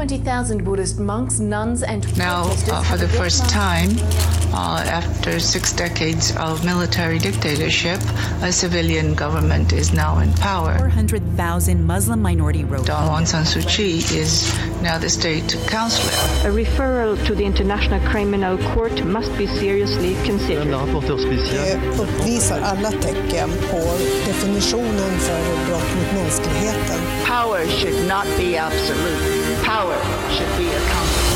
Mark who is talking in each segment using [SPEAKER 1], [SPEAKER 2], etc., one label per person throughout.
[SPEAKER 1] 20,000 Buddhist monks, nuns, and
[SPEAKER 2] Now, uh, for the first time, uh, after six decades of military dictatorship, a civilian government is now in power.
[SPEAKER 3] 400,000 Muslim minority road.
[SPEAKER 2] Dawn Aung San Suu Kyi is now the state counselor.
[SPEAKER 4] A referral to the International Criminal Court must be seriously considered.
[SPEAKER 5] La rapporteur spécial.
[SPEAKER 6] Det uppvisar alla tecken på definitionen för brott mot mänskligheten.
[SPEAKER 7] Power should not be absolute. Power should be accountable.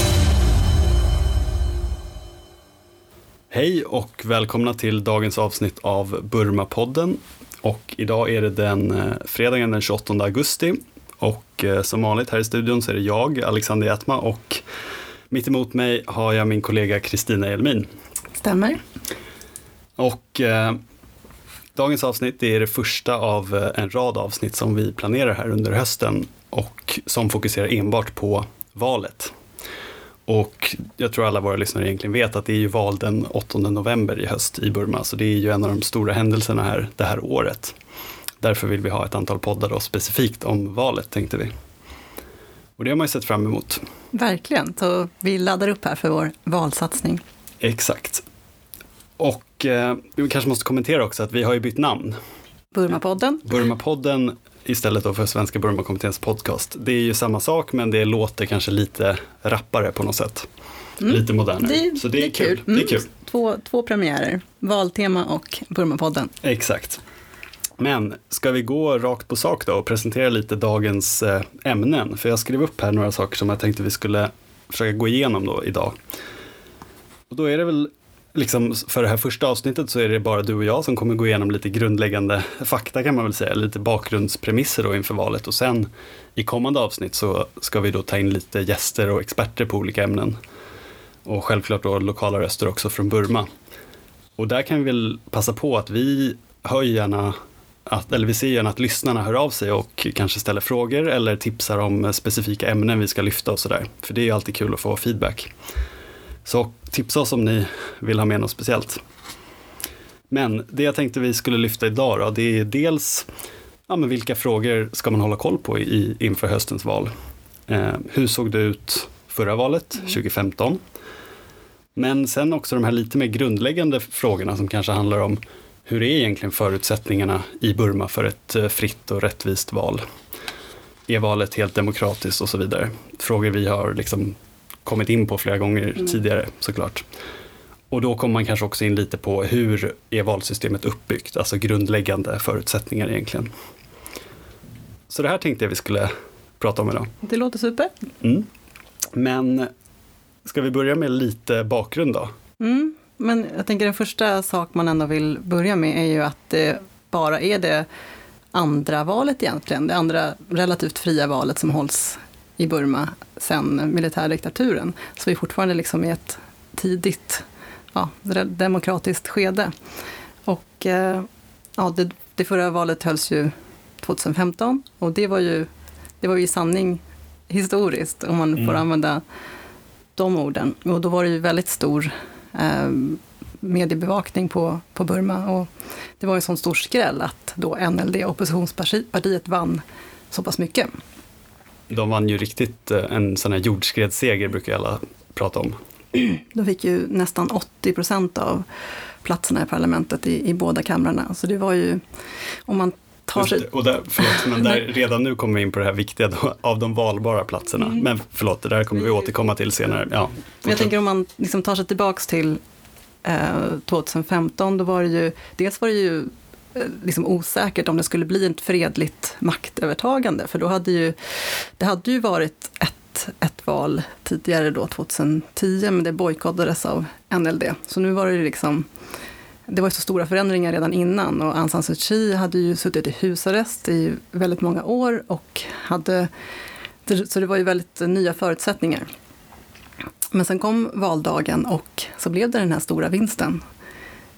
[SPEAKER 8] Hej och välkomna till dagens avsnitt av Burma-podden. Och idag är det den eh, fredagen den 28 augusti. Och eh, som vanligt här i studion så är det jag, Alexander Jätma, och mitt emot mig har jag min kollega Kristina Elmin.
[SPEAKER 9] Stämmer.
[SPEAKER 8] Och eh, dagens avsnitt är det första av eh, en rad avsnitt som vi planerar här under hösten och som fokuserar enbart på valet. Och jag tror alla våra lyssnare egentligen vet att det är ju val den 8 november i höst i Burma, så det är ju en av de stora händelserna här det här året. Därför vill vi ha ett antal poddar då specifikt om valet tänkte vi. Och det har man ju sett fram emot.
[SPEAKER 9] Verkligen. Så vi laddar upp här för vår valsatsning.
[SPEAKER 8] Exakt. Och eh, vi kanske måste kommentera också att vi har ju bytt namn.
[SPEAKER 9] Burmapodden.
[SPEAKER 8] Burmapodden istället då för Svenska Burmakommitténs podcast. Det är ju samma sak men det låter kanske lite rappare på något sätt. Lite modernare.
[SPEAKER 9] Det,
[SPEAKER 8] Så det är, kul.
[SPEAKER 9] Mm.
[SPEAKER 8] Det är kul.
[SPEAKER 9] Två, två premiärer. Valtema och Burmapodden.
[SPEAKER 8] Exakt. Men ska vi gå rakt på sak då och presentera lite dagens eh, ämnen? För jag skrev upp här några saker som jag tänkte vi skulle försöka gå igenom då idag. Och då är det väl liksom för det här första avsnittet så är det bara du och jag som kommer gå igenom lite grundläggande fakta kan man väl säga, lite bakgrundspremisser då inför valet och sen i kommande avsnitt så ska vi då ta in lite gäster och experter på olika ämnen. Och självklart då lokala röster också från Burma. Och där kan vi väl passa på att vi hör gärna att, eller vi ser gärna att lyssnarna hör av sig och kanske ställer frågor eller tipsar om specifika ämnen vi ska lyfta och sådär. För det är ju alltid kul att få feedback. Så tipsa oss om ni vill ha med något speciellt. Men det jag tänkte vi skulle lyfta idag då, det är dels ja, men vilka frågor ska man hålla koll på i, inför höstens val? Eh, hur såg det ut förra valet, 2015? Men sen också de här lite mer grundläggande frågorna som kanske handlar om hur är egentligen förutsättningarna i Burma för ett eh, fritt och rättvist val? Är valet helt demokratiskt och så vidare? Frågor vi har liksom kommit in på flera gånger tidigare såklart. Och då kommer man kanske också in lite på hur är valsystemet uppbyggt, alltså grundläggande förutsättningar egentligen. Så det här tänkte jag vi skulle prata om idag.
[SPEAKER 9] Det låter super.
[SPEAKER 8] Mm. Men ska vi börja med lite bakgrund då?
[SPEAKER 9] Mm. Men jag tänker den första sak man ändå vill börja med är ju att det bara är det andra valet egentligen, det andra relativt fria valet som hålls i Burma sedan militärdiktaturen. Så vi är fortfarande liksom i ett tidigt ja, demokratiskt skede. Och eh, ja, det, det förra valet hölls ju 2015 och det var ju, det var ju i sanning historiskt, om man får
[SPEAKER 8] Mm.
[SPEAKER 9] använda de orden. Och då var det ju väldigt stor eh, mediebevakning på, på Burma. Och det var en sån stor skräll att då NLD, oppositionspartiet, vann så pass mycket.
[SPEAKER 8] De vann ju riktigt eh, en sån här jordskredsseger brukar alla prata om.
[SPEAKER 9] De fick ju nästan 80 procent av platserna i parlamentet i, i båda kamrarna. Så det var ju, om man tar sig...
[SPEAKER 8] och där, förlåt, men där, redan nu kommer vi in på det här viktiga då, av de valbara platserna. Men förlåt, det där kommer vi återkomma till senare. Ja,
[SPEAKER 9] Men jag tänker om man liksom tar sig tillbaks till eh, 2015, då var det ju, dels var det ju Eh, liksom osäkert om det skulle bli ett fredligt maktövertagande, för då hade ju, det hade ju varit ett, ett val tidigare då, 2010, men det bojkottades av NLD. Så nu var det ju liksom, det var ju så stora förändringar redan innan och Aung San Suu Kyi hade ju suttit i husarrest i väldigt många år och hade, så det var ju väldigt nya förutsättningar. Men sen kom valdagen och så blev det den här stora vinsten.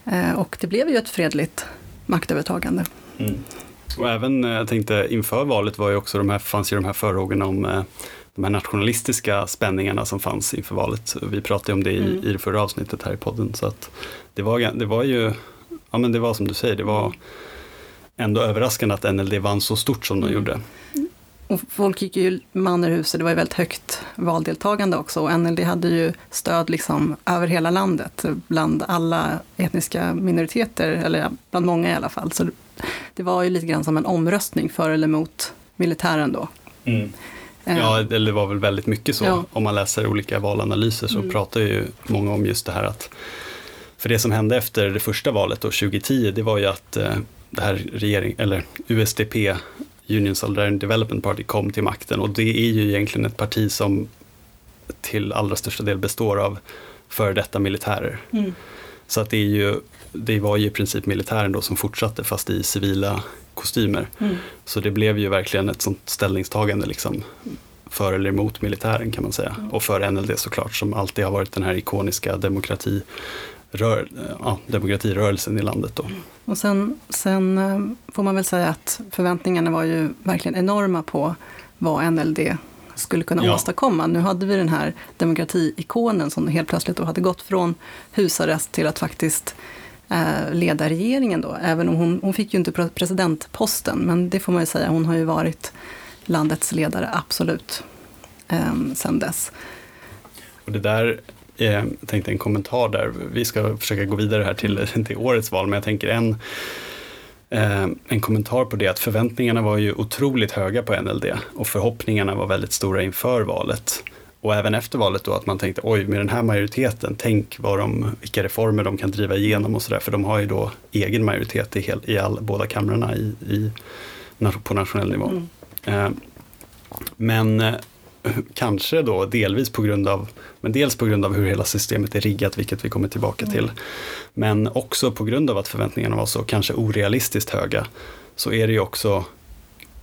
[SPEAKER 9] Eh, och det blev ju ett fredligt maktövertagande.
[SPEAKER 8] Mm. Och även, eh, jag tänkte, inför valet var ju också de här, fanns ju de här farhågorna om eh, de här nationalistiska spänningarna som fanns inför valet. Vi pratade om det i,
[SPEAKER 9] Mm.
[SPEAKER 8] i det förra avsnittet här i podden. Så att det, var, det var ju, ja men det var som du säger, det var ändå överraskande att NLD vann så stort som de
[SPEAKER 9] Mm.
[SPEAKER 8] gjorde.
[SPEAKER 9] Och folk gick ju man ur huset, det var ju väldigt högt valdeltagande också. Och NLD hade ju stöd liksom över hela landet, bland alla etniska minoriteter, eller bland många i alla fall. Så det var ju lite grann som en omröstning för eller emot militären då.
[SPEAKER 8] Mm. Ja, eller det var väl väldigt mycket så. Ja. Om man läser olika valanalyser så mm. pratar ju många om just det här att för det som hände efter det första valet då, 2010, det var ju att eh, det här regering, eller USDP, Union Solidarity Development Party, kom till makten och det är ju egentligen ett parti som till allra största del består av före detta militärer. Mm. Så att det, är ju, det var ju i princip militären då som fortsatte fast i civila kostymer. Mm. Så det blev ju verkligen ett sånt ställningstagande liksom för eller emot militären kan man säga. Mm. Och för NLD såklart som alltid har varit den här ikoniska demokrati rör, ja, demokratirörelsen i landet. Då.
[SPEAKER 9] Och sen, sen eh, får man väl säga att förväntningarna var ju verkligen enorma på vad NLD skulle kunna ja. åstadkomma. Nu hade vi den här demokratiikonen som helt plötsligt då hade gått från husarrest till att faktiskt eh, leda regeringen då. Även om hon, hon fick ju inte presidentposten, men det får man ju säga, hon har ju varit landets ledare, absolut, eh, sen dess.
[SPEAKER 8] Och det där jag tänkte en kommentar där. Vi ska försöka gå vidare här till, till årets val, men jag tänker en, eh, en kommentar på det att förväntningarna var ju otroligt höga på NLD och förhoppningarna var väldigt stora inför valet. Och även efter valet då att man tänkte oj, med den här majoriteten, tänk vad de, vilka reformer de kan driva igenom och sådär, för de har ju då egen majoritet i, hel, i all, båda kamrarna i, i, på nationell nivå. Mm. Eh, men kanske då delvis på grund av, men dels på grund av hur hela systemet är riggat, vilket vi kommer tillbaka mm. till. Men också på grund av att förväntningarna var så kanske orealistiskt höga, så är det ju också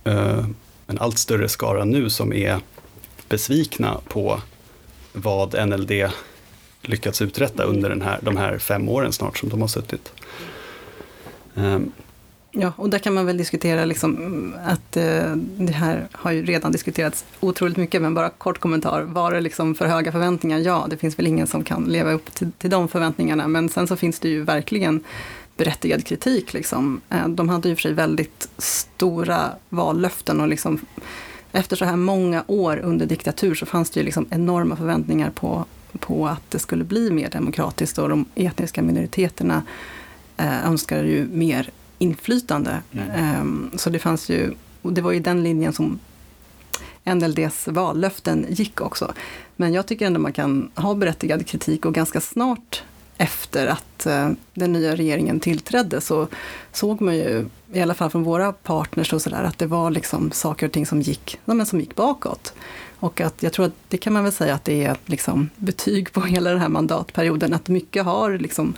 [SPEAKER 8] eh, en allt större skara nu som är besvikna på vad NLD lyckats uträtta under den här, de här fem åren snart som de har suttit. Um,
[SPEAKER 9] Ja, och där kan man väl diskutera liksom mm, att eh, det här har ju redan diskuterats otroligt mycket, men bara kort kommentar. Var det liksom för höga förväntningar? Ja, det finns väl ingen som kan leva upp till, till de förväntningarna, men sen så finns det ju verkligen berättigad kritik. Liksom. Eh, de hade ju för sig väldigt stora vallöften och liksom, efter så här många år under diktatur så fanns det ju liksom enorma förväntningar på, på att det skulle bli mer demokratiskt och de etniska minoriteterna eh, önskade ju mer inflytande. Mm. Um, så det fanns ju, och det var ju den linjen som NLDs vallöften gick också. Men jag tycker ändå man kan ha berättigad kritik och ganska snart efter att uh, den nya regeringen tillträdde så såg man ju, i alla fall från våra partners och sådär, att det var liksom saker och ting som gick, ja, men som gick bakåt. Och att jag tror att det kan man väl säga att det är liksom betyg på hela den här mandatperioden, att mycket har liksom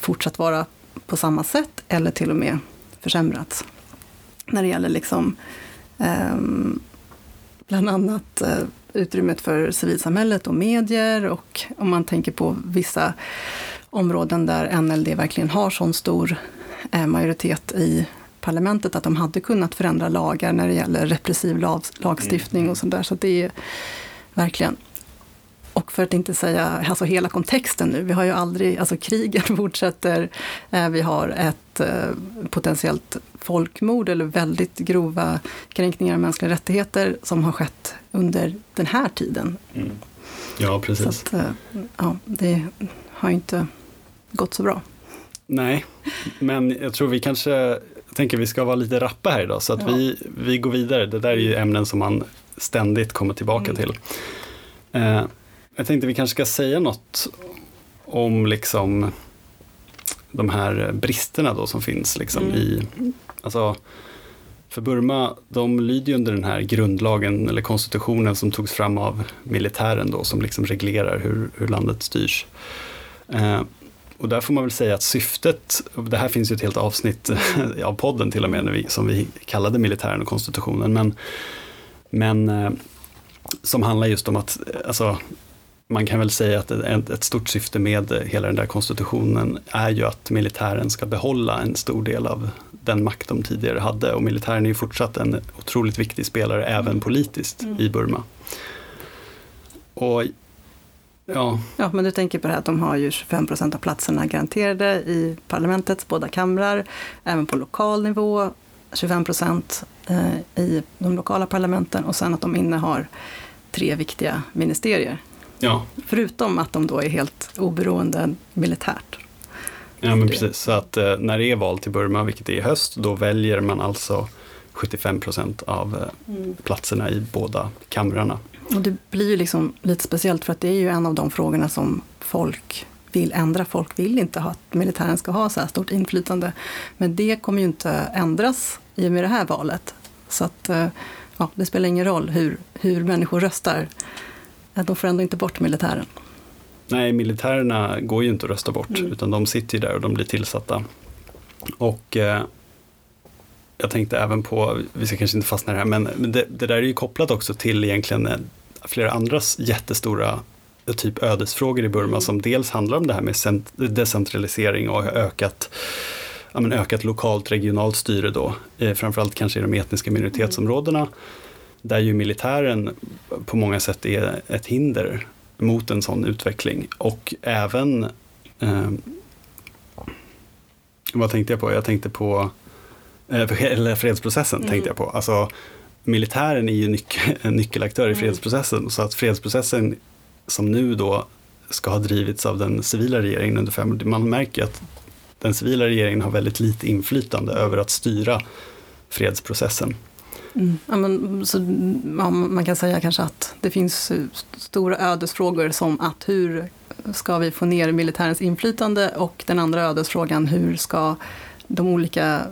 [SPEAKER 9] fortsatt vara på samma sätt eller till och med försämrats. När det gäller liksom, eh, bland annat eh, utrymmet för civilsamhället och medier och om man tänker på vissa områden där NLD verkligen har sån stor eh, majoritet i parlamentet att de hade kunnat förändra lagar när det gäller repressiv lagstiftning och sånt där. Så det är verkligen och för att inte säga alltså hela kontexten nu, vi har ju aldrig, alltså krigen fortsätter, eh, vi har ett eh, potentiellt folkmord eller väldigt grova kränkningar av mänskliga rättigheter som har skett under den här tiden.
[SPEAKER 8] Mm. Ja, precis. Att,
[SPEAKER 9] eh, ja, det har inte gått så bra.
[SPEAKER 8] Nej, men jag tror vi kanske, jag tänker vi ska vara lite rappa här idag så att ja. vi, vi går vidare. Det där är ju ämnen som man ständigt kommer tillbaka mm. till. Eh, jag tänkte vi kanske ska säga något om liksom de här bristerna då som finns liksom mm. i, alltså för Burma, de lyder ju under den här grundlagen eller konstitutionen som togs fram av militären då som liksom reglerar hur, hur landet styrs. Eh, och där får man väl säga att syftet, det här finns ju ett helt avsnitt av podden till och med vi, som vi kallade militären och konstitutionen, men, men eh, som handlar just om att alltså, man kan väl säga att ett, stort syfte med hela den där konstitutionen är ju att militären ska behålla en stor del av den makt de tidigare hade och militären är ju fortsatt en otroligt viktig spelare även politiskt mm. i Burma. Och Ja.
[SPEAKER 9] ja, men du tänker på det här att de har ju 25 procent av platserna garanterade i parlamentets båda kamrar, även på lokal nivå. 25 procent eh, i de lokala parlamenten och sen att de innehar tre viktiga ministerier.
[SPEAKER 8] Ja,
[SPEAKER 9] Förutom att de då är helt oberoende militärt.
[SPEAKER 8] ja men precis. Så att eh, när det är val till Burma, vilket är i höst, då väljer man alltså 75 procent av eh, platserna i båda kamrarna.
[SPEAKER 9] Och det blir ju liksom lite speciellt för att det är ju en av de frågorna som folk vill ändra. Folk vill inte ha att militären ska ha så här stort inflytande. Men det kommer ju inte ändras i och med det här valet. Så att eh, ja, det spelar ingen roll hur, hur människor röstar. De får ändå inte bort militären.
[SPEAKER 8] Nej, militärerna går ju inte att rösta bort,
[SPEAKER 9] Mm.
[SPEAKER 8] utan de sitter ju där och de blir tillsatta. Och eh, jag tänkte även på, vi ska kanske inte fastna i det här, men det, det där är ju kopplat också till egentligen eh, flera andra s- jättestora eh, typ ödesfrågor i Burma som dels handlar om det här med cent- decentralisering och ökat ja, ökat lokalt regionalt styre då, eh, framförallt kanske i de etniska minoritetsområdena, där ju militären på många sätt är ett hinder mot en sån utveckling. Och även, eh, vad tänkte jag på? Jag tänkte på, eh, eller fredsprocessen tänkte jag på. Alltså, militären är ju nyc- en nyckelaktör i fredsprocessen, så att fredsprocessen som nu då ska ha drivits av den civila regeringen under fem år, man märker att den civila regeringen har väldigt lite inflytande över att styra fredsprocessen.
[SPEAKER 9] Ja, men, så, ja, man kan säga kanske att det finns eh, st- stora ödesfrågor som att hur ska vi få ner militärens inflytande och den andra ödesfrågan hur ska de olika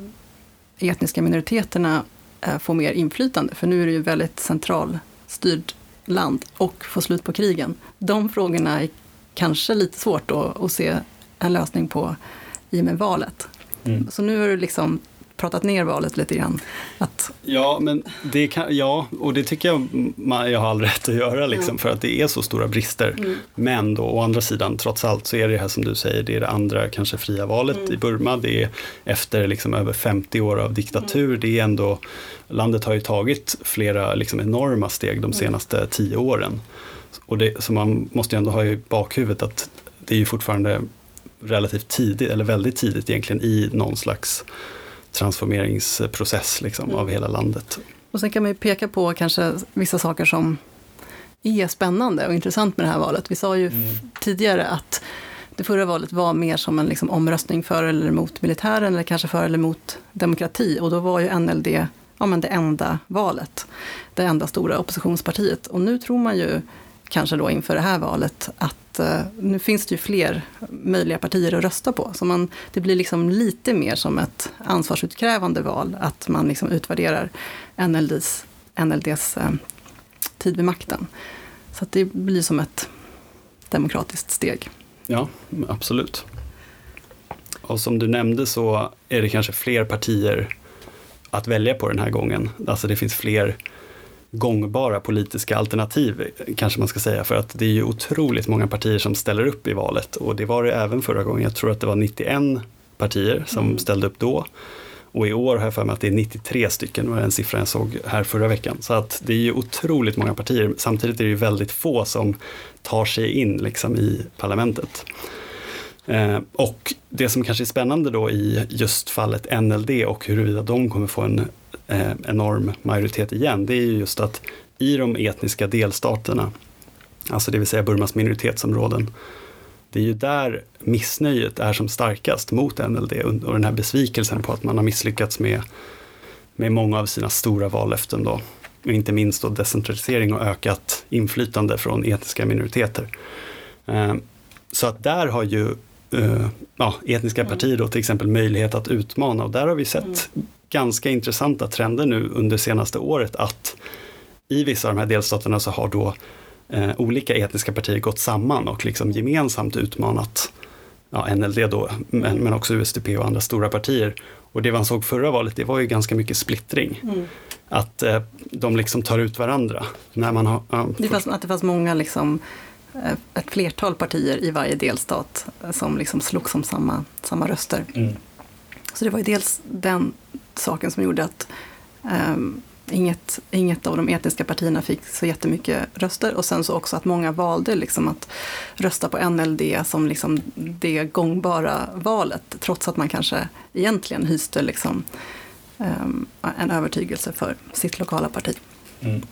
[SPEAKER 9] etniska minoriteterna eh, få mer inflytande? För nu är det ju väldigt centralstyrt land och få slut på krigen. De frågorna är kanske lite svårt att, se en lösning på i och med valet.
[SPEAKER 8] Mm.
[SPEAKER 9] Så nu har du liksom pratat ner valet lite grann. Att
[SPEAKER 8] Ja, men det kan, ja, och det tycker jag man, jag har all rätt att göra liksom, för att det är så stora brister. Men då, å andra sidan, trots allt så är det här som du säger, det är det andra kanske fria valet i Burma. Det är efter liksom över 50 år av diktatur, det är ändå, landet har ju tagit flera liksom enorma steg de senaste tio åren. Och det, så man måste ju ändå ha i bakhuvudet att det är ju fortfarande relativt tidigt, eller väldigt tidigt egentligen, i någon slags transformeringsprocess liksom, av hela landet.
[SPEAKER 9] Och sen kan man ju peka på kanske vissa saker som är spännande och intressant med det här valet. Vi sa ju f- tidigare att det förra valet var mer som en liksom omröstning för eller emot militären eller kanske för eller emot demokrati. Och då var ju NLD ja, men det enda valet, det enda stora oppositionspartiet. Och nu tror man ju kanske då inför det här valet att eh, nu finns det ju fler möjliga partier att rösta på. Så man, det blir liksom lite mer som ett ansvarsutkrävande val, att man liksom utvärderar NLDs, NLDs eh, tid vid makten. Så att det blir som ett demokratiskt steg.
[SPEAKER 8] Ja, absolut. Och som du nämnde så är det kanske fler partier att välja på den här gången. Alltså det finns fler gångbara politiska alternativ, kanske man ska säga, för att det är ju otroligt många partier som ställer upp i valet och det var det även förra gången. Jag tror att det var 91 partier som ställde upp då. Och i år har jag för mig att det är 93 stycken, var den siffran jag såg här förra veckan. Så att det är ju otroligt många partier. Samtidigt är det ju väldigt få som tar sig in liksom i parlamentet. Eh, och det som kanske är spännande då i just fallet NLD och huruvida de kommer få en Eh, enorm majoritet igen, det är ju just att i de etniska delstaterna, alltså det vill säga Burmas minoritetsområden, det är ju där missnöjet är som starkast mot NLD och den här besvikelsen på att man har misslyckats med, med många av sina stora vallöften då. Och inte minst då decentralisering och ökat inflytande från etniska minoriteter. Eh, Så att där har ju eh, ja, etniska partier då till exempel möjlighet att utmana och där har vi sett ganska intressanta trender nu under senaste året att i vissa av de här delstaterna så har då eh, olika etniska partier gått samman och liksom gemensamt utmanat ja, NLD då, men, men också USDP och andra stora partier. Och det man såg förra valet, det var ju ganska mycket splittring. Att eh, de liksom tar ut varandra. När man har, ja,
[SPEAKER 9] Det fanns, att det fanns många, liksom, ett flertal partier i varje delstat eh, som liksom slogs om samma, samma röster.
[SPEAKER 8] Mm.
[SPEAKER 9] Så det var ju dels den saken som gjorde att ehm, inget, inget av de etniska partierna fick så jättemycket röster och sen så också att många valde liksom att rösta på NLD som liksom det gångbara valet trots att man kanske egentligen hyste liksom um, en övertygelse för sitt lokala parti.
[SPEAKER 8] Mm.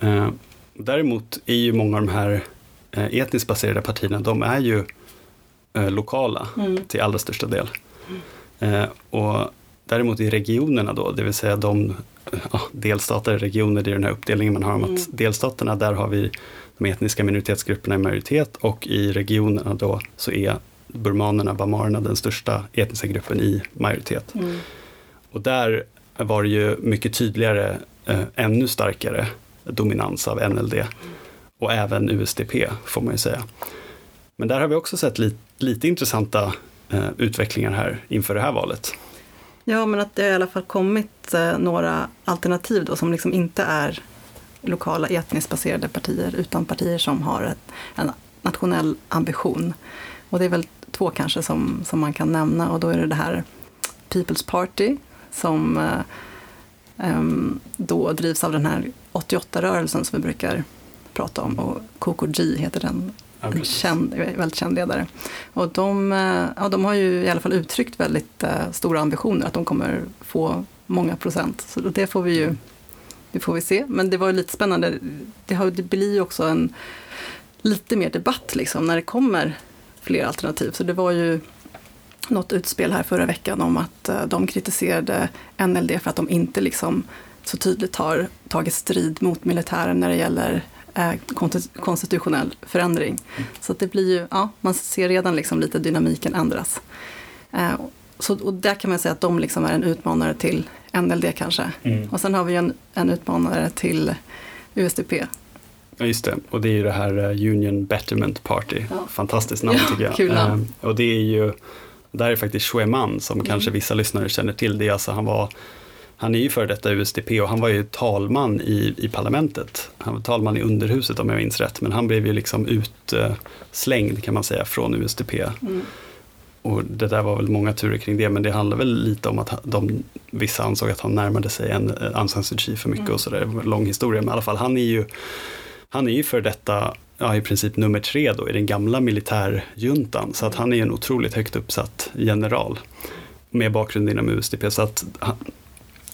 [SPEAKER 8] Eh, däremot är ju många av de här eh, etniskt baserade partierna, de är ju eh, lokala mm. till allra största del. Mm. och däremot i regionerna då, det vill säga de ja, delstater, regioner, det är den här uppdelningen man har om mm. att delstaterna, där har vi de etniska minoritetsgrupperna i majoritet och i regionerna då så är burmanerna, bamarerna, den största etniska gruppen i majoritet. Mm. Och där var det ju mycket tydligare, eh, ännu starkare dominans av NLD och även USDP får man ju säga. Men där har vi också sett lite, lite intressanta eh, utvecklingar här inför det här valet.
[SPEAKER 9] Ja, men att det har i alla fall kommit eh, några alternativ då som liksom inte är lokala etniskt baserade partier utan partier som har ett, en nationell ambition. Och det är väl två kanske som, som man kan nämna och då är det det här People's Party som eh, då drivs av den här 88-rörelsen som vi brukar prata om och KKG heter den. En känd, väldigt känd ledare. Och de, eh, ja, de har ju i alla fall uttryckt väldigt uh, stora ambitioner att de kommer få många procent. Så det får vi ju det får vi se. Men det var lite spännande. Det, har, det blir ju också en lite mer debatt liksom, när det kommer fler alternativ. Så det var ju något utspel här förra veckan om att uh, de kritiserade NLD för att de inte liksom så tydligt har tagit strid mot militären när det gäller uh, konstitutionell förändring. Så det blir ju, ja, man ser redan liksom lite dynamiken ändras. Uh, så, och där kan man säga att de liksom är en utmanare till NLD kanske. Mm. Och sen har vi en, en utmanare till USDP.
[SPEAKER 8] Ja, just det. Och det är ju det här Union Betterment Party. Ja. Fantastiskt namn ja, tycker jag.
[SPEAKER 9] Kul namn.
[SPEAKER 8] Och det är ju där är faktiskt Shueman som mm. kanske vissa lyssnare känner till. Det är alltså, han, var, han är ju före detta USDP och han var ju talman i, i parlamentet. Han var talman i underhuset om jag minns rätt, men han blev ju liksom utslängd kan man säga från USDP. Mm. Och det där var väl många turer kring det, men det handlar väl lite om att de, vissa ansåg att han närmade sig en Aung San Suu Kyi för mycket mm. och sådär. Lång historia, men i alla fall han är ju, han är ju för detta ja, i princip nummer tre då i den gamla militärjuntan. Så att han är en otroligt högt uppsatt general med bakgrund inom USDP. Så att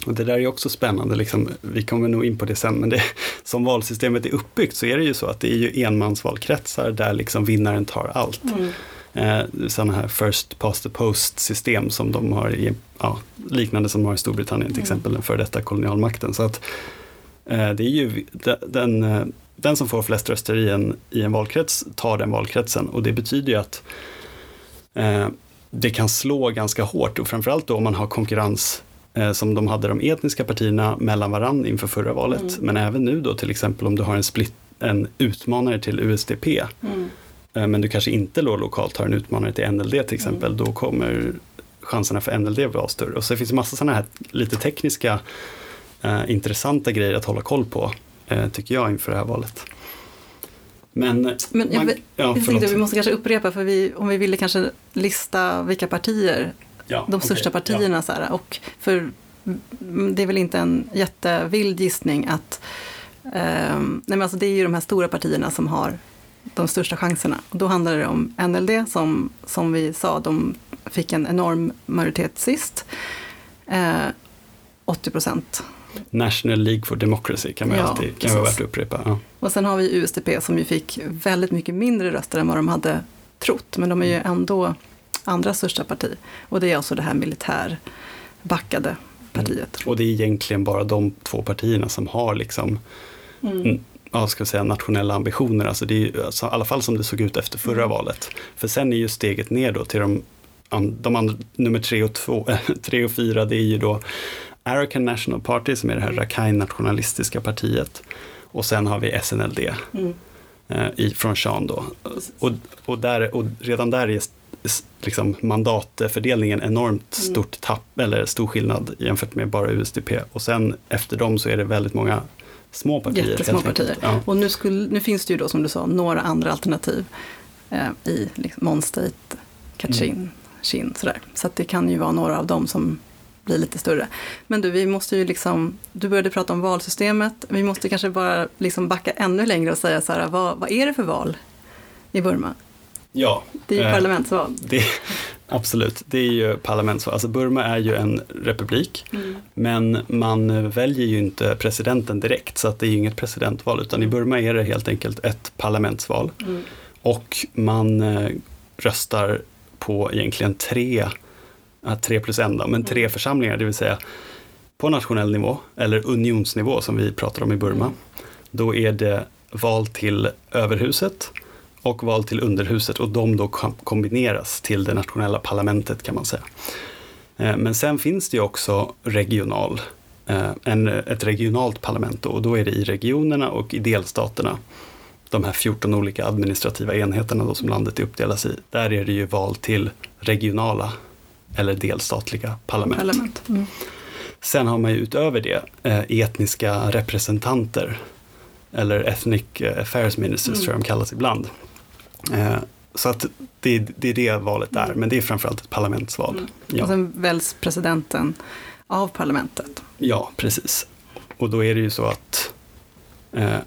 [SPEAKER 8] och det där är också spännande, liksom, vi kommer nog in på det sen, men det, som valsystemet är uppbyggt så är det ju så att det är ju enmansvalkretsar där liksom vinnaren tar allt. Mm. Eh, sådana här first past the post system som de har i, ja, liknande som de har i Storbritannien till mm. exempel, den före detta kolonialmakten. Så att eh, det är ju den, eh, den som får flest röster i en, i en valkrets tar den valkretsen och det betyder ju att eh, det kan slå ganska hårt och framförallt då om man har konkurrens eh, som de hade de etniska partierna mellan varandra inför förra valet. Mm. Men även nu då till exempel om du har en, split, en utmanare till USDP mm. eh, men du kanske inte då lokalt har en utmanare till NLD till exempel, mm. då kommer chanserna för NLD vara större. Och så finns det massa sådana här lite tekniska eh, intressanta grejer att hålla koll på tycker jag, inför det här valet.
[SPEAKER 9] Men, Men jag, man, ja, jag tänkte vi måste kanske upprepa, för vi, om vi ville kanske lista vilka partier, ja, de största okay, partierna, ja. så här, och för det är väl inte en jättevild gissning att eh, nej men alltså det är ju de här stora partierna som har de största chanserna. Då handlar det om NLD som, som vi sa, de fick en enorm majoritet sist. Eh, 80 procent
[SPEAKER 8] National League for Democracy kan man ja, alltid kan vara värt att upprepa. Ja.
[SPEAKER 9] Och sen har vi USDP som ju fick väldigt mycket mindre röster än vad de hade trott, men de är ju mm. ändå andra största parti. Och det är alltså det här militärbackade partiet.
[SPEAKER 8] Mm. Och det är egentligen bara de två partierna som har liksom mm. ja, ska säga, nationella ambitioner. Alltså det är alltså, i alla fall som det såg ut efter förra mm. valet. För sen är ju steget ner då till de, de andra, nummer tre och, två, tre och fyra, det är ju då Arakan National Party som är det här Rakhine-nationalistiska partiet. Och sen har vi SNLD mm. eh, i, från Shan då. Och, och, där, och redan där är liksom mandatfördelningen enormt mm. stort tapp, eller stor skillnad jämfört med bara USDP. Och sen efter dem så är det väldigt många små partier.
[SPEAKER 9] Jättesmå partier. Ja. Och nu, skulle, nu finns det ju då som du sa några andra alternativ eh, i liksom, Monstate, Kachin, mm. Shin sådär. Så att det kan ju vara några av dem som bli lite större. Men du, vi måste ju liksom, du började prata om valsystemet. Vi måste kanske bara liksom backa ännu längre och säga så här, vad, vad är det för val i Burma?
[SPEAKER 8] Ja.
[SPEAKER 9] Det är ju eh, parlamentsval.
[SPEAKER 8] Det, Absolut, det är ju parlamentsval. Alltså Burma är ju en republik, men man väljer ju inte presidenten direkt, så att det är ju inget presidentval, utan i Burma är det helt enkelt ett parlamentsval. Och man eh, röstar på egentligen tre, ja, tre plus en då, men tre församlingar, det vill säga på nationell nivå, eller unionsnivå som vi pratar om i Burma. Då är det val till överhuset och val till underhuset och de då kom- kombineras till det nationella parlamentet kan man säga. Eh, Men sen finns det ju också regional, eh, en, ett regionalt parlament då, och då är det i regionerna och i delstaterna. De här 14 olika administrativa enheterna då som landet uppdelas i. Där är det ju val till regionala eller delstatliga parlament.
[SPEAKER 9] Parlament. Mm.
[SPEAKER 8] Sen har man ju utöver det eh, etniska representanter eller ethnic eh, affairs ministers tror jag de kallas ibland. Eh, så att det, det är det valet där, men det är framförallt ett parlamentsval.
[SPEAKER 9] Och
[SPEAKER 8] Ja,
[SPEAKER 9] sen väljs presidenten av parlamentet.
[SPEAKER 8] ja, precis. Och då är det ju så att eh,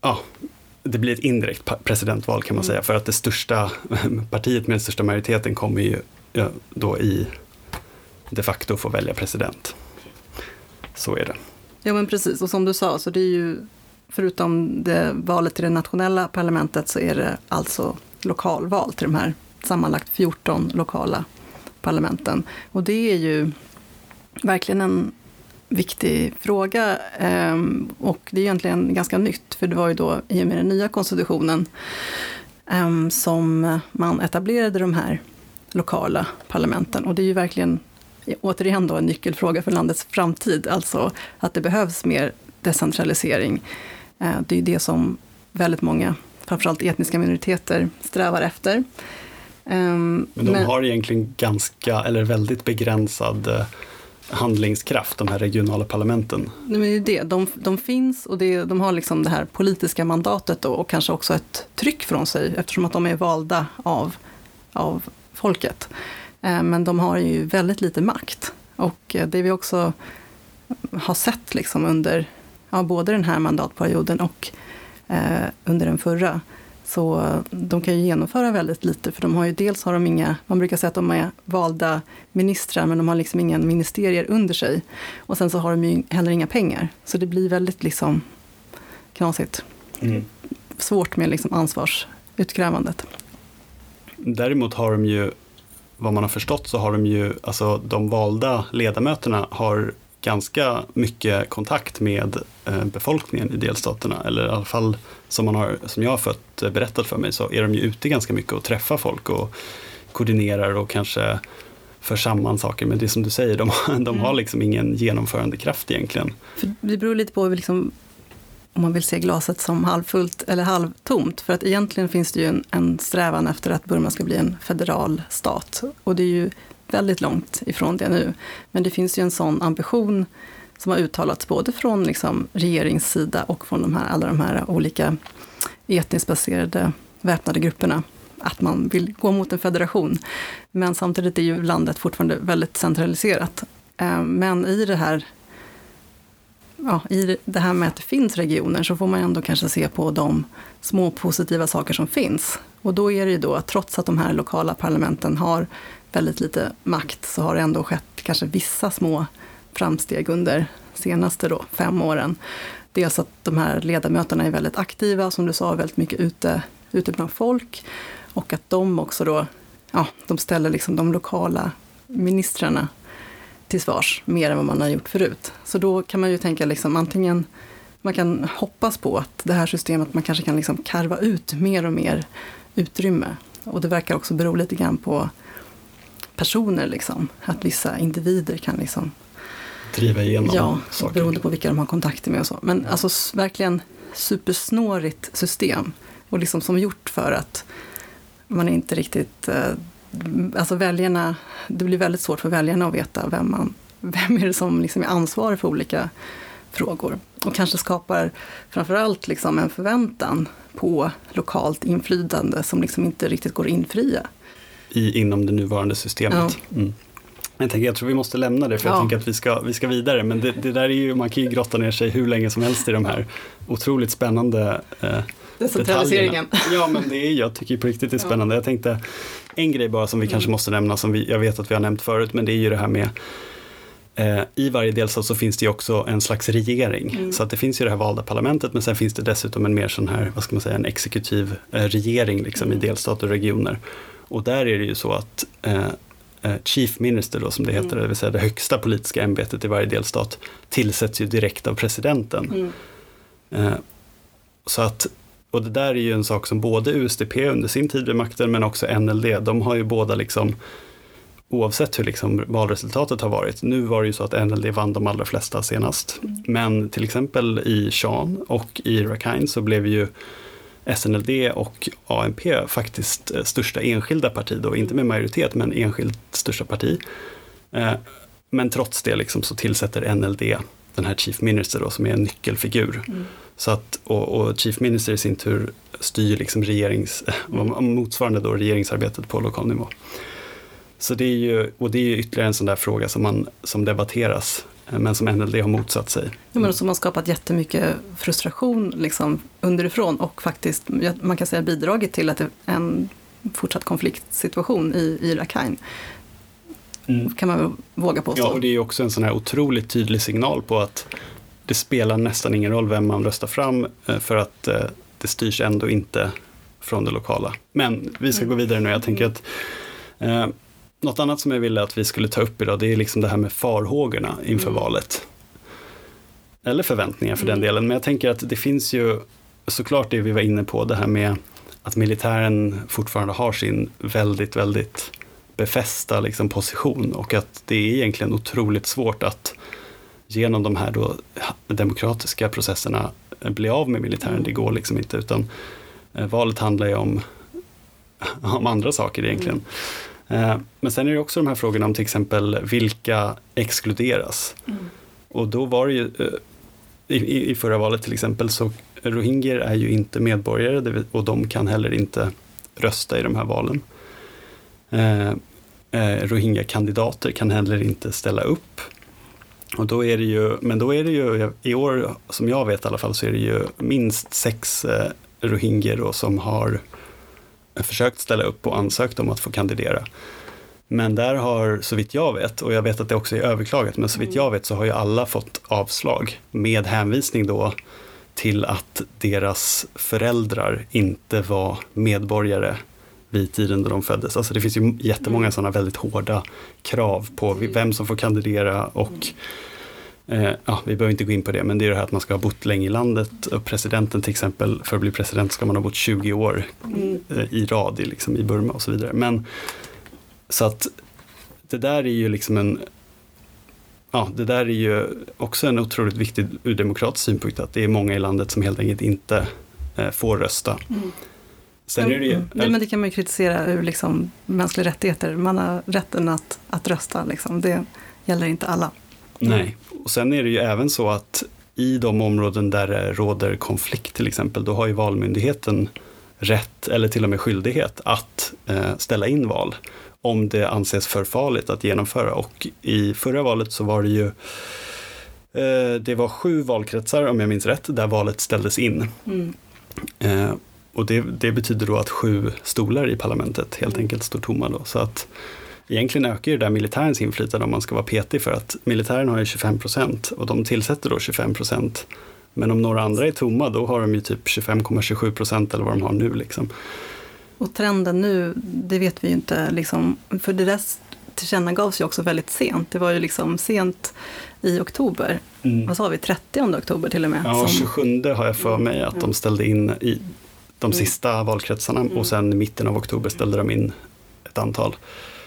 [SPEAKER 8] ja, det blir ett indirekt presidentval kan man säga, för att det största partiet med den största majoriteten kommer ju då i de facto få välja president. Så är det.
[SPEAKER 9] Ja men precis, och som du sa, så det är ju förutom det valet till det nationella parlamentet så är det alltså lokalval till de här sammanlagt 14 lokala parlamenten. Och det är ju verkligen en viktig fråga ehm, och det är egentligen ganska nytt för det var ju då i och med den nya konstitutionen ehm, som man etablerade de här lokala parlamenten och det är ju verkligen återigen då en nyckelfråga för landets framtid, alltså att det behövs mer decentralisering. Eh, Det är ju det som väldigt många, framförallt etniska minoriteter, strävar efter. Ehm,
[SPEAKER 8] Men de har egentligen ganska, eller väldigt begränsad eh, handlingskraft, de här regionala parlamenten.
[SPEAKER 9] Nej, men det är det. De, de finns och det, de har liksom det här politiska mandatet då, och kanske också ett tryck från sig eftersom att de är valda av, av folket. Eh, men de har ju väldigt lite makt. Och eh, det vi också har sett liksom under ja, både den här mandatperioden och eh, under den förra, så de kan ju genomföra väldigt lite, för de har ju dels har de inga, man brukar säga att de är valda ministrar, men de har liksom inga ministerier under sig. Och sen så har de ju heller inga pengar, så det blir väldigt liksom knasigt. Svårt med liksom ansvarsutkrävandet.
[SPEAKER 8] Däremot har de ju, vad man har förstått så har de ju, alltså de valda ledamöterna har ganska mycket kontakt med eh, befolkningen i delstaterna, eller i alla fall som, man har, som jag har fått eh, berättat för mig så är de ju ute ganska mycket och träffar folk och koordinerar och kanske för samman saker. Men det är som du säger, de, de har liksom ingen genomförandekraft egentligen.
[SPEAKER 9] För det beror lite på liksom, om man vill se glaset som halvfullt eller halvtomt. För att egentligen finns det ju en, en strävan efter att Burma ska bli en federal stat. Och det är ju väldigt långt ifrån det nu. Men det finns ju en sån ambition som har uttalats både från liksom regeringssida och från de här, alla de här olika etniskt baserade väpnade grupperna att man vill gå mot en federation. Men samtidigt är ju landet fortfarande väldigt centraliserat. Eh, men i det här ja, i det här med att det finns regioner så får man ändå kanske se på de små positiva saker som finns. Och då är det ju då att trots att de här lokala parlamenten har väldigt lite makt så har det ändå skett kanske vissa små framsteg under senaste då, fem åren. Dels att de här ledamöterna är väldigt aktiva, som du sa, väldigt mycket ute, ute bland folk. Och att de också då, ja, de ställer liksom de lokala ministrarna till svars mer än vad man har gjort förut. Så då kan man ju tänka liksom antingen man kan hoppas på att det här systemet man kanske kan liksom karva ut mer och mer utrymme. Och det verkar också bero lite grann på personer, liksom. att vissa individer kan liksom
[SPEAKER 8] Driva igenom
[SPEAKER 9] Ja,
[SPEAKER 8] saker.
[SPEAKER 9] beroende på vilka de har kontakter med och så. Men alltså verkligen supersnårigt system. Och liksom som gjort för att man inte riktigt... Eh, alltså väljarna, det blir väldigt svårt för väljarna att veta vem, man, vem är det som liksom är ansvarig för olika frågor. Och kanske skapar framförallt liksom en förväntan på lokalt inflytande som liksom inte riktigt går att infria.
[SPEAKER 8] I, inom det nuvarande systemet. Mm. Jag, tänker, jag tror vi måste lämna det för
[SPEAKER 9] Ja.
[SPEAKER 8] jag tänker att vi ska, vi ska vidare. Men det, det där är ju, man kan ju grotta ner sig hur länge som helst i de här otroligt spännande eh,
[SPEAKER 9] Decentraliseringen.
[SPEAKER 8] Ja, men det är, jag tycker på riktigt det är spännande. Jag tänkte en grej bara som vi kanske måste nämna, som vi, jag vet att vi har nämnt förut, men det är ju det här med eh, i varje delstat så finns det ju också en slags regering. Så att det finns ju det här valda parlamentet, men sen finns det dessutom en mer sån här, vad ska man säga, en exekutiv eh, regering liksom i delstater och regioner. Och där är det ju så att eh, eh, Chief Minister då som det heter, det vill säga det högsta politiska ämbetet i varje delstat, tillsätts ju direkt av presidenten. Eh, så att, och det där är ju en sak som både USDP under sin tid vid makten men också NLD, de har ju båda liksom oavsett hur liksom valresultatet har varit. Nu var det ju så att NLD vann de allra flesta senast. Men till exempel i Shan och i Rakhine så blev ju SNLD och ANP faktiskt eh, största enskilda parti då, inte med majoritet men enskilt största parti. Eh, Men trots det liksom så tillsätter NLD den här Chief Minister då, som är en nyckelfigur. Så att, och, och Chief Minister i sin tur styr liksom regerings, motsvarande då regeringsarbetet på lokal nivå. Så det är ju, och det är ytterligare en sån där fråga som, man, som debatteras, men som NLD har motsatt sig.
[SPEAKER 9] Ja, men som har skapat jättemycket frustration liksom, underifrån och faktiskt, man kan säga bidragit till att det är en fortsatt konfliktsituation i, i Rakhine. Kan man våga påstå.
[SPEAKER 8] Ja, och det är också en sån här otroligt tydlig signal på att det spelar nästan ingen roll vem man röstar fram eh, för att eh, det styrs ändå inte från det lokala. Men vi ska gå vidare nu. Jag tänker att eh, något annat som jag ville att vi skulle ta upp idag det är liksom det här med farhågorna inför valet. Eller förväntningar för den delen. Men jag tänker att det finns ju såklart det vi var inne på, det här med att militären fortfarande har sin väldigt, väldigt befästa liksom, position och att det är egentligen otroligt svårt att genom de här då demokratiska processerna bli av med militären. Det går liksom inte utan eh, valet handlar ju om, om andra saker egentligen. Eh, men sen är det också de här frågorna om till exempel vilka exkluderas. Och då var det ju eh, i, i, förra valet till exempel så rohingyer är ju inte medborgare och de kan heller inte rösta i de här valen. Eh, eh, Rohingya-kandidater kan heller inte ställa upp. Och då är det ju, men då är det ju, i år som jag vet i alla fall, så är det ju minst sex eh, rohingyer som har försökt ställa upp och ansökt om att få kandidera. Men där har, så vitt jag vet, och jag vet att det också är överklagat, men så vitt jag vet så har ju alla fått avslag med hänvisning då till att deras föräldrar inte var medborgare vid tiden då de föddes. Alltså det finns ju jättemånga sådana väldigt hårda krav på vem som får kandidera och eh, ja, vi behöver inte gå in på det, men det är det här att man ska ha bott länge i landet. Och presidenten till exempel, för att bli president ska man ha bott 20 år eh, i rad i, liksom, i Burma och så vidare. Men så att det där är ju liksom en Ja, det där är ju också en otroligt viktig ur demokratisk synpunkt att det är många i landet som helt enkelt inte eh, får rösta. Sen är det ju,
[SPEAKER 9] Mm. Nej, men det kan man ju kritisera ur liksom mänskliga rättigheter. Man har rätten att, att rösta. Liksom. Det gäller inte alla.
[SPEAKER 8] Nej, och sen är det ju även så att i de områden där det råder konflikt till exempel, då har ju Valmyndigheten rätt eller till och med skyldighet att eh, ställa in val om det anses för farligt att genomföra. Och i förra valet så var det ju eh, det var sju valkretsar, om jag minns rätt, där valet ställdes in. Eh, och det, det betyder då att sju stolar i parlamentet helt enkelt står tomma då. Så att egentligen ökar ju det där militärens inflytande om man ska vara petig för att militären har ju 25 procent och de tillsätter då 25 procent. Men om några andra är tomma då har de ju typ 25,27 procent eller vad de har nu liksom.
[SPEAKER 9] Och trenden nu, det vet vi ju inte. Liksom, för det där tillkännagavs ju också väldigt sent. Det var ju liksom sent i oktober. Vad sa vi, 30 oktober till och med.
[SPEAKER 8] Mm. Ja,
[SPEAKER 9] som-
[SPEAKER 8] 27 har jag för mig att de ställde in i de sista valkretsarna och sen i mitten av oktober ställde de in ett antal.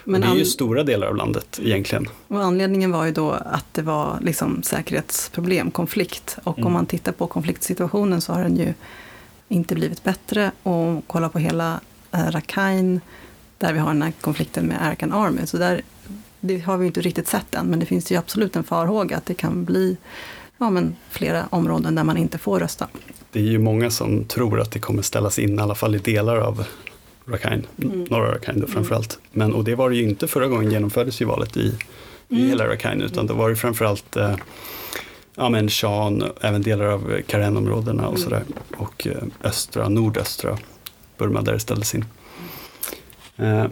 [SPEAKER 9] Men
[SPEAKER 8] det är ju stora delar av landet egentligen.
[SPEAKER 9] Och anledningen var ju då att det var liksom säkerhetsproblem, konflikt. Och
[SPEAKER 8] Mm.
[SPEAKER 9] om man tittar på konfliktsituationen så har den ju inte blivit bättre. Och kolla på hela eh, Rakhine, där vi har den här konflikten med Arakan Army. Så där, det har vi ju inte riktigt sett än, men det finns ju absolut en farhåga att det kan bli ja, men flera områden där man inte får rösta.
[SPEAKER 8] Det är ju många som tror att det kommer ställas in, i alla fall i delar av Rakhine, norra Rakhine då framförallt. Men, och det var det ju inte förra gången genomfördes ju valet i, i hela Rakhine, utan det var det framförallt eh, ja, men Shan, även delar av Karen-områdena och sådär. Och eh, östra, nordöstra Burma där det ställdes in. Eh,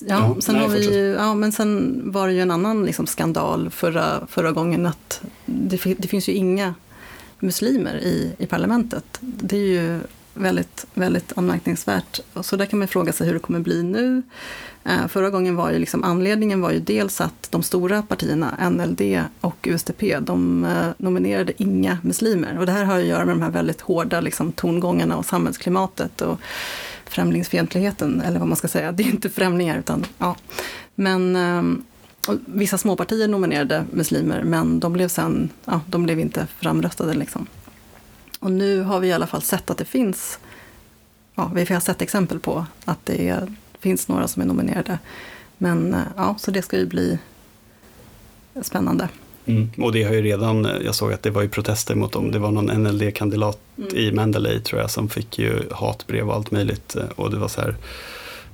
[SPEAKER 9] Ja,
[SPEAKER 8] Ja,
[SPEAKER 9] sen
[SPEAKER 8] nej,
[SPEAKER 9] har vi ju, ja, men sen var det ju en annan liksom skandal förra, förra gången att det, det finns ju inga muslimer i, i parlamentet. Det är ju väldigt, väldigt anmärkningsvärt. Och Så där kan man fråga sig hur det kommer bli nu. Eh, förra gången var ju liksom, anledningen var ju dels att de stora partierna, NLD och USDP, de eh, nominerade inga muslimer. Och det här har att göra med de här väldigt hårda liksom, tongångarna och samhällsklimatet och främlingsfientligheten, eller vad man ska säga. Det är inte främlingar, utan ja. Men ehm, vissa småpartier nominerade muslimer, men de blev sen, ja, de blev inte framröstade liksom. Och nu har vi i alla fall sett att det finns, ja, vi har sett exempel på att det är, finns några som är nominerade. Men eh, ja, så det ska ju bli spännande.
[SPEAKER 8] Mm. Och det har ju redan, jag såg att det var ju protester mot dem. Det var någon NLD-kandidat i Mandalay tror jag som fick ju hatbrev och allt möjligt. Och det var så här,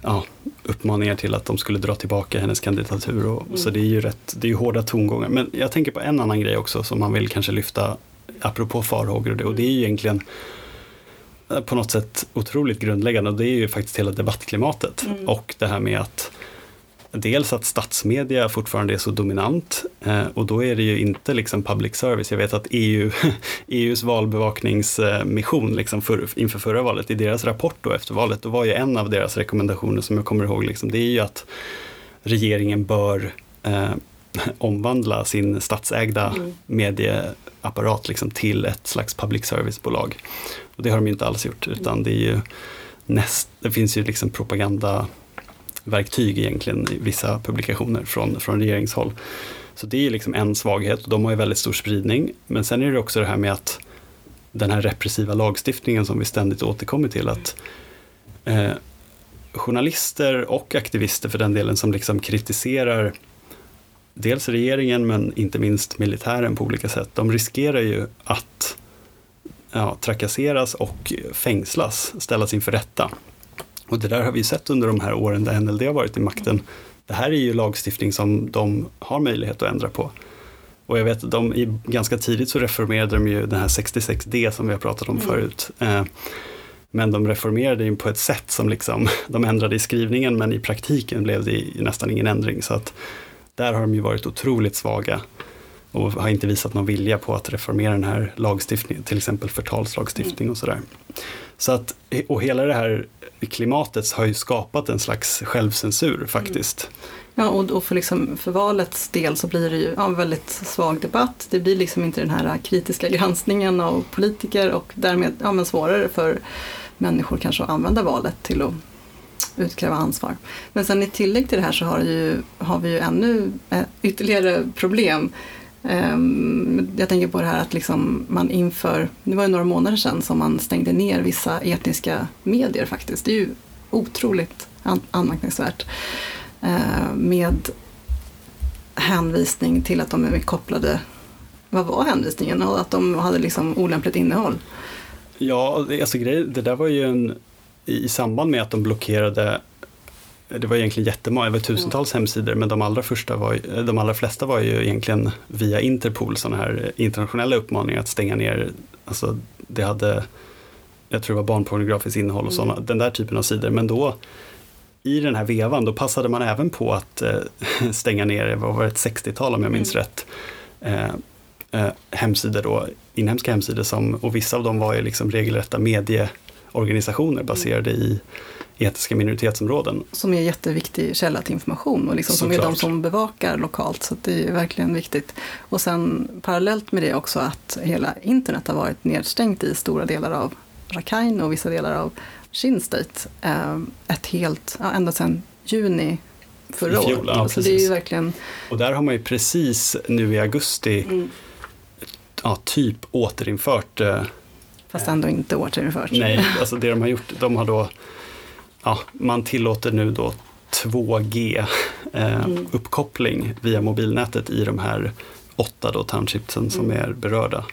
[SPEAKER 8] ja, uppmaningar till att de skulle dra tillbaka hennes kandidatur. Och, Så det är ju rätt, det är hårda tongångar. Men jag tänker på en annan grej också som man vill kanske lyfta apropå farhågor och det. Och det är ju egentligen eh, på något sätt otroligt grundläggande och det är ju faktiskt hela debattklimatet. Och det här med att Dels att statsmedia fortfarande är så dominant eh, och då är det ju inte liksom public service. Jag vet att EU, EUs valbevakningsmission liksom för, inför förra valet, i deras rapport då efter valet, då var ju en av deras rekommendationer som jag kommer ihåg, liksom, det är ju att regeringen bör eh, omvandla sin statsägda apparat liksom, till ett slags public service-bolag. Och det har de inte alls gjort, utan det är ju näst, det finns ju liksom propagandaverktyg egentligen i vissa publikationer från, från regeringshåll. Så det är liksom en svaghet och de har ju väldigt stor spridning. Men sen är det också det här med att den här repressiva lagstiftningen som vi ständigt återkommer till att eh, journalister och aktivister för den delen som liksom kritiserar dels regeringen men inte minst militären på olika sätt, de riskerar ju att ja, trakasseras och fängslas, ställas inför rätta. Och det där har vi sett under de här åren där NLD har varit i makten. Det här är ju lagstiftning som de har möjlighet att ändra på. Och jag vet att de i, ganska tidigt så reformerade de ju den här 66D som vi har pratat om förut. Eh, men de reformerade ju på ett sätt som liksom, de ändrade i skrivningen men i praktiken blev det nästan ingen ändring. Så att där har de ju varit otroligt svaga och har inte visat någon vilja på att reformera den här lagstiftningen, till exempel förtalslagstiftning och sådär. Så att, och hela det här klimatet har ju skapat en slags självcensur faktiskt.
[SPEAKER 9] Ja, och, för, liksom, för valets del så blir det ju ja, en väldigt svag debatt. Det blir liksom inte den här kritiska granskningen av politiker och därmed ja, men svårare för människor kanske att använda valet till att utkräva ansvar. Men sen i tillägg till det här så har, ju, har vi ju ännu eh, ytterligare problem. Ehm, jag tänker på det här att liksom man inför, det var ju några månader sedan som man stängde ner vissa etniska medier faktiskt. Det är ju otroligt an- anmärkningsvärt. Ehm, med hänvisning till att de är kopplade, vad var hänvisningen? Och att de hade liksom olämpligt innehåll.
[SPEAKER 8] Ja, alltså grej, det där var ju en, i samband med att de blockerade det var egentligen jättemånga, det var tusentals hemsidor, men de allra, första var, ju- de allra flesta var ju egentligen via Interpol, sådana här internationella uppmaningar att stänga ner, alltså det hade, jag tror det var barnpornografiskt innehåll och sådana, den där typen av sidor, men då i den här vevan, då passade man även på att eh, stänga ner, vad var det, ett 60-tal om jag minns rätt, eh, eh, hemsidor då, inhemska hemsidor som, och vissa av dem var ju liksom regelrätta medieorganisationer baserade i etniska minoritetsområden.
[SPEAKER 9] Som är en jätteviktig källa till information och liksom som är de som bevakar lokalt. Så det är verkligen viktigt. Och sen parallellt med det också att hela internet har varit nedstängt i stora delar av Rakhine och vissa delar av Shin State. Eh, Ett helt, ja, ända sedan juni förra
[SPEAKER 8] I fjol,
[SPEAKER 9] året.
[SPEAKER 8] ja,
[SPEAKER 9] så det är ju verkligen
[SPEAKER 8] Och där har man ju precis nu i augusti ja, typ återinfört eh,
[SPEAKER 9] Fast ändå inte återinfört.
[SPEAKER 8] Nej, alltså det de har gjort, de har då, ja, man tillåter nu då 2G eh, uppkoppling via mobilnätet i de här åtta då townshipsen som är berörda.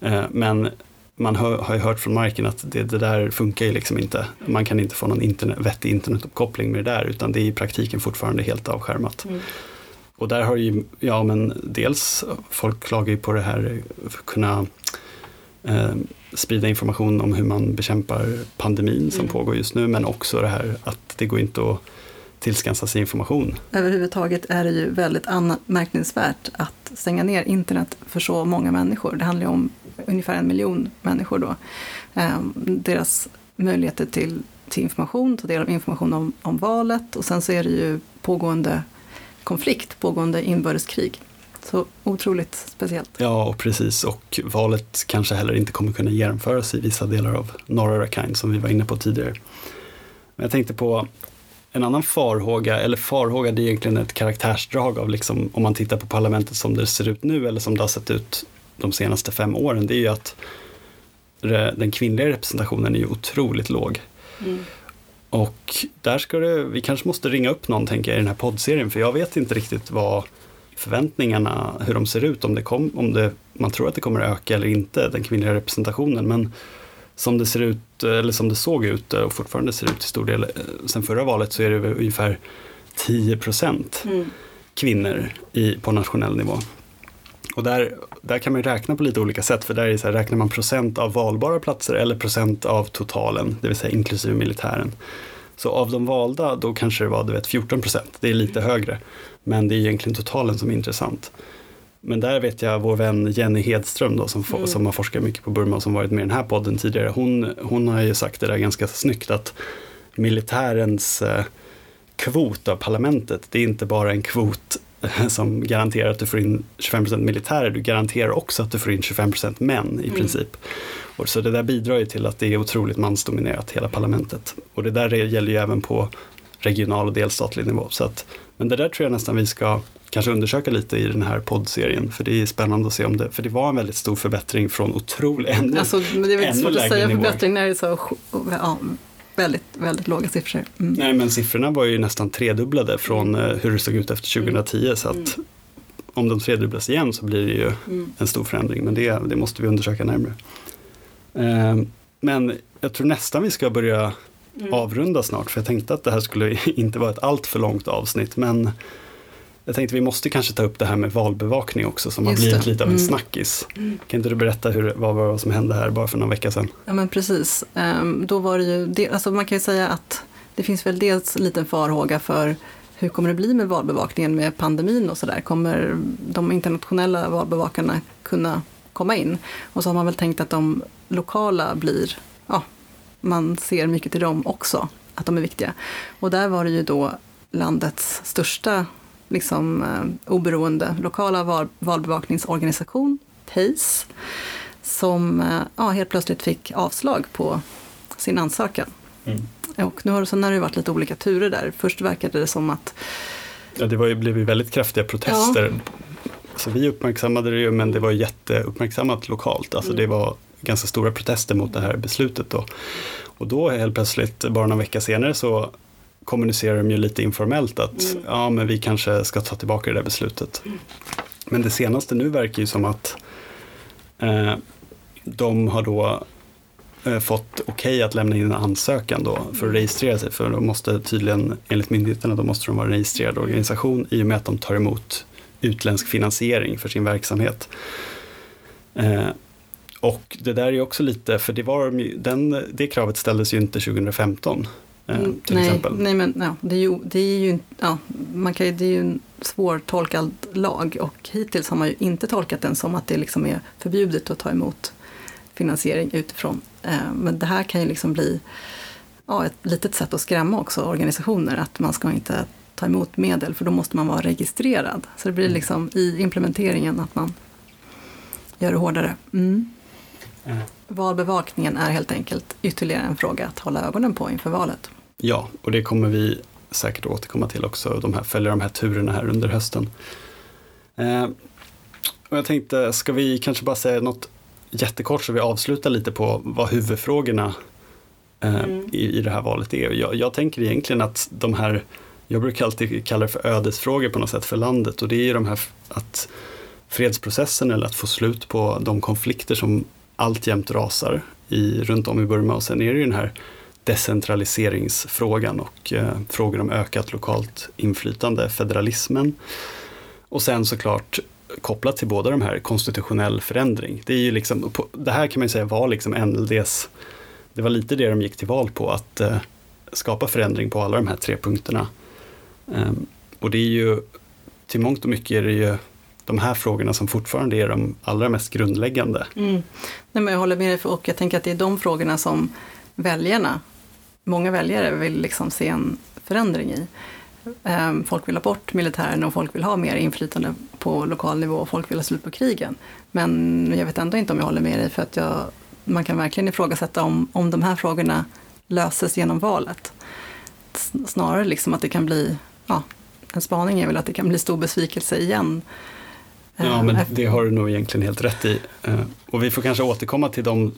[SPEAKER 8] Eh, men man hör, har ju hört från marken att det, det, där funkar ju liksom inte. Man kan inte få någon internet, vettig internetuppkoppling med det där utan det är i praktiken fortfarande helt avskärmat. Mm. Och där har ju, ja men dels folk klagar ju på det här, kunna eh, sprida information om hur man bekämpar pandemin som mm. pågår just nu men också det här att det går inte att tillskansa sig information.
[SPEAKER 9] Överhuvudtaget är det ju väldigt anmärkningsvärt att stänga ner internet för så många människor. Det handlar ju om ungefär en miljon människor då. Ehm, deras möjligheter till, till information, ta del av information om, om valet och sen så är det ju pågående konflikt, pågående inbördeskrig. Så otroligt speciellt.
[SPEAKER 8] Ja, och precis. Och valet kanske heller inte kommer kunna genomföras i vissa delar av norra Rakhine som vi var inne på tidigare. Men jag tänkte på en annan farhåga, eller farhåga det är egentligen ett karaktärsdrag av liksom, om man tittar på parlamentet som det ser ut nu eller som det har sett ut de senaste fem åren, det är ju att den kvinnliga representationen är ju otroligt låg. Mm. Och där ska det, vi kanske måste ringa upp någon tänker jag i den här poddserien, för jag vet inte riktigt vad förväntningarna, hur de ser ut, om, det kom, om det, man tror att det kommer öka eller inte, den kvinnliga representationen. Men som det ser ut, eller som det såg ut och fortfarande ser ut till stor del sen förra valet så är det ungefär 10 procent mm. kvinnor i, på nationell nivå. Och där, där kan man räkna på lite olika sätt, för där är så här, räknar man procent av valbara platser eller procent av totalen, det vill säga inklusive militären. Så av de valda, då kanske det var du vet, 14 procent, det är lite högre. Men det är egentligen totalen som är intressant. Men där vet jag vår vän Jenny Hedström då, som, mm. som har forskat mycket på Burma och som varit med i den här podden tidigare. Hon, hon har ju sagt det där ganska snyggt att militärens eh, kvot av parlamentet, det är inte bara en kvot som garanterar att du får in 25% militärer, du garanterar också att du får in 25% män i mm. princip. Och så det där bidrar ju till att det är otroligt mansdominerat, hela parlamentet. Och det där gäller ju även på regional och delstatlig nivå. Så att, men det där tror jag nästan vi ska kanske undersöka lite i den här poddserien. För det är spännande att se om det, för det var en väldigt stor förbättring från otroligt, ännu,
[SPEAKER 9] alltså, Det är väldigt svårt att säga nivå. förbättring när det är så ja, väldigt, väldigt låga siffror.
[SPEAKER 8] Mm. Nej, men siffrorna var ju nästan tredubblade från mm. hur det såg ut efter 2010. Mm. Så att mm. om de tredubblas igen så blir det ju mm. en stor förändring. Men det, det måste vi undersöka närmare. Eh, men jag tror nästan vi ska börja mm. avrunda snart. För jag tänkte att det här skulle inte vara ett allt för långt avsnitt. Men jag tänkte vi måste kanske ta upp det här med valbevakning också som Just har blivit det. lite av en mm. snackis. Mm. Kan inte du berätta hur, vad var som hände här bara för några veckor sedan?
[SPEAKER 9] Ja men precis. Um, då var det ju, alltså man kan ju säga att det finns väl dels en liten farhåga för hur kommer det bli med valbevakningen med pandemin och sådär? Kommer de internationella valbevakarna kunna komma in? Och så har man väl tänkt att de lokala blir, ja, man ser mycket till dem också, att de är viktiga. Och där var det ju då landets största liksom, eh, oberoende lokala val, valbevakningsorganisation, PACE, som eh, ja, helt plötsligt fick avslag på sin ansökan. Mm. Och nu har, sen har det varit lite olika turer där. Först verkade det som att...
[SPEAKER 8] Ja, det var ju, blev ju väldigt kraftiga protester. Ja. Så vi uppmärksammade det ju, men det var jätteuppmärksammat lokalt. Alltså mm. det var ganska stora protester mot det här beslutet. Då. Och då helt plötsligt, bara några veckor senare, så kommunicerar de ju lite informellt att mm. ja, men vi kanske ska ta tillbaka det där beslutet. Mm. Men det senaste nu verkar ju som att eh, de har då eh, fått okej okay att lämna in en ansökan då för att mm. registrera sig. För de måste tydligen, enligt myndigheterna, då måste de vara en registrerad organisation i och med att de tar emot utländsk finansiering för sin verksamhet. Eh, och det där är också lite, för det, var, den, det kravet ställdes ju inte 2015. Eh, mm, till
[SPEAKER 9] nej,
[SPEAKER 8] exempel.
[SPEAKER 9] Nej, men ja, det är ju, det är ju, ja, man kan, det är ju en svårtolkad lag och hittills har man ju inte tolkat den som att det liksom är förbjudet att ta emot finansiering utifrån. Eh, men det här kan ju liksom bli ja, ett litet sätt att skrämma också organisationer att man ska inte ta emot medel för då måste man vara registrerad. Så det blir mm. liksom i implementeringen att man gör det hårdare. Mm. Mm. Valbevakningen är helt enkelt ytterligare en fråga att hålla ögonen på inför valet.
[SPEAKER 8] Ja, och det kommer vi säkert återkomma till också, de här, följa de här turerna här under hösten. Eh, och jag tänkte, ska vi kanske bara säga något jättekort så vi avslutar lite på vad huvudfrågorna eh, mm. i, i det här valet är. Jag, jag tänker egentligen att de här, jag brukar alltid kalla det för ödesfrågor på något sätt för landet och det är ju de här att fredsprocessen eller att få slut på de konflikter som alltjämt rasar i, runt om i Burma och sen är det ju den här decentraliseringsfrågan och eh, frågor om ökat lokalt inflytande, federalismen. Och sen såklart kopplat till båda de här konstitutionell förändring. Det, är ju liksom, det här kan man ju säga var liksom NLDs, det var lite det de gick till val på, att eh, skapa förändring på alla de här tre punkterna. Ehm, och det är ju, till mångt och mycket är det ju de här frågorna som fortfarande är de allra mest grundläggande.
[SPEAKER 9] Mm. Nej, men jag håller med dig, och jag tänker att det är de frågorna som väljarna, många väljare vill liksom se en förändring i. Ehm, folk vill ha bort militären och folk vill ha mer inflytande på lokal nivå och folk vill ha slut på krigen. Men jag vet ändå inte om jag håller med dig för att jag, man kan verkligen ifrågasätta om, om de här frågorna löses genom valet. Snarare liksom att det kan bli, ja, en spaning är väl att det kan bli stor besvikelse igen.
[SPEAKER 8] Ja, men det har du nog egentligen helt rätt i. Eh, och vi får kanske återkomma till de,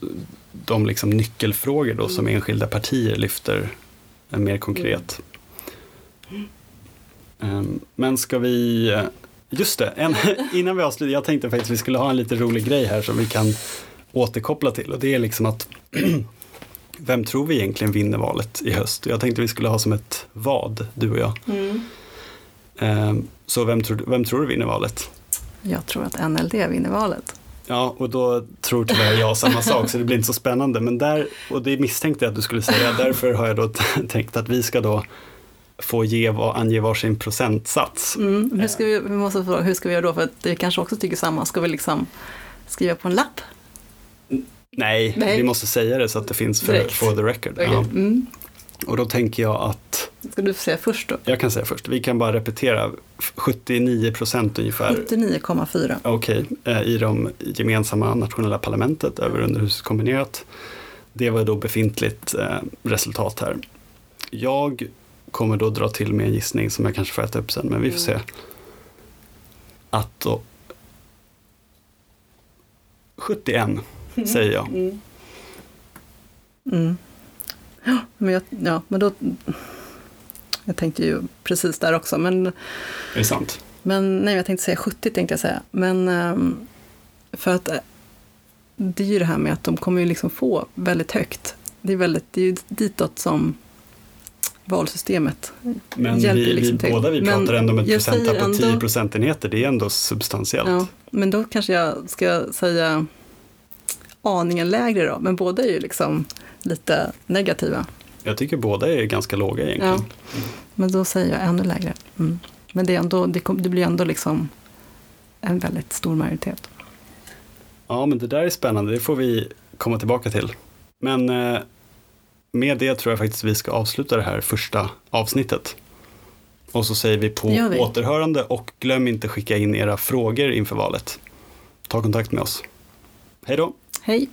[SPEAKER 8] de liksom nyckelfrågor då som enskilda partier lyfter mer konkret. Ehm, men ska vi, eh, just det, en, innan vi avslutar, jag tänkte faktiskt att vi skulle ha en lite rolig grej här som vi kan återkoppla till och det är liksom att vem tror vi egentligen vinner valet i höst? Jag tänkte vi skulle ha som ett vad, du och jag. Mm. Så vem tror, vem tror du vinner valet?
[SPEAKER 9] Jag tror att NLD vinner valet.
[SPEAKER 8] Ja, och då tror tyvärr jag samma sak, så det blir inte så spännande. Men där, och det misstänkte jag att du skulle säga, därför har jag då tänkt att vi ska då få ge, ange varsin procentsats.
[SPEAKER 9] Mm, hur, ska vi, vi måste fråga, hur ska vi göra då? För att vi kanske också tycker samma. Ska vi liksom skriva på en lapp?
[SPEAKER 8] Nej, Nej. vi måste säga det så att det finns för, for the record. Okay. Ja. Mm. Och då tänker jag att...
[SPEAKER 9] Ska du säga först då?
[SPEAKER 8] Jag kan säga först. Vi kan bara repetera. 79 procent ungefär.
[SPEAKER 9] 79,4.
[SPEAKER 8] Okej, okay. Eh, i de gemensamma nationella parlamentet över underhuset kombinerat. Det var då befintligt eh, resultat här. Jag kommer då dra till med en gissning som jag kanske får äta upp sen, men vi får se. Att då 71 mm. säger jag. Mm.
[SPEAKER 9] Mm. Ja, men, jag, ja, men då... Jag tänkte ju precis där också, men... Är
[SPEAKER 8] det sant?
[SPEAKER 9] Men nej, jag tänkte säga 70 tänkte jag säga. Men um, för att eh, det är ju det här med att de kommer ju liksom få väldigt högt. Det är, väldigt, det är ju ditåt som valsystemet
[SPEAKER 8] Men vi, liksom vi båda vi pratar men ändå om ett procenttal på 10 procentenheter, det är ändå substantiellt. Ja,
[SPEAKER 9] men då kanske jag ska säga aningen lägre då, men båda är ju liksom lite negativa.
[SPEAKER 8] Jag tycker båda är ganska låga egentligen. Ja,
[SPEAKER 9] men då säger jag ännu lägre. Mm. Men det, är ändå, det, det blir ändå liksom en väldigt stor majoritet.
[SPEAKER 8] Ja, men det där är spännande, det får vi komma tillbaka till. Men eh, med det tror jag faktiskt vi ska avsluta det här första avsnittet. Och så säger vi på vi. återhörande och glöm inte skicka in era frågor inför valet. Ta kontakt med oss. Hej då!
[SPEAKER 9] Hej!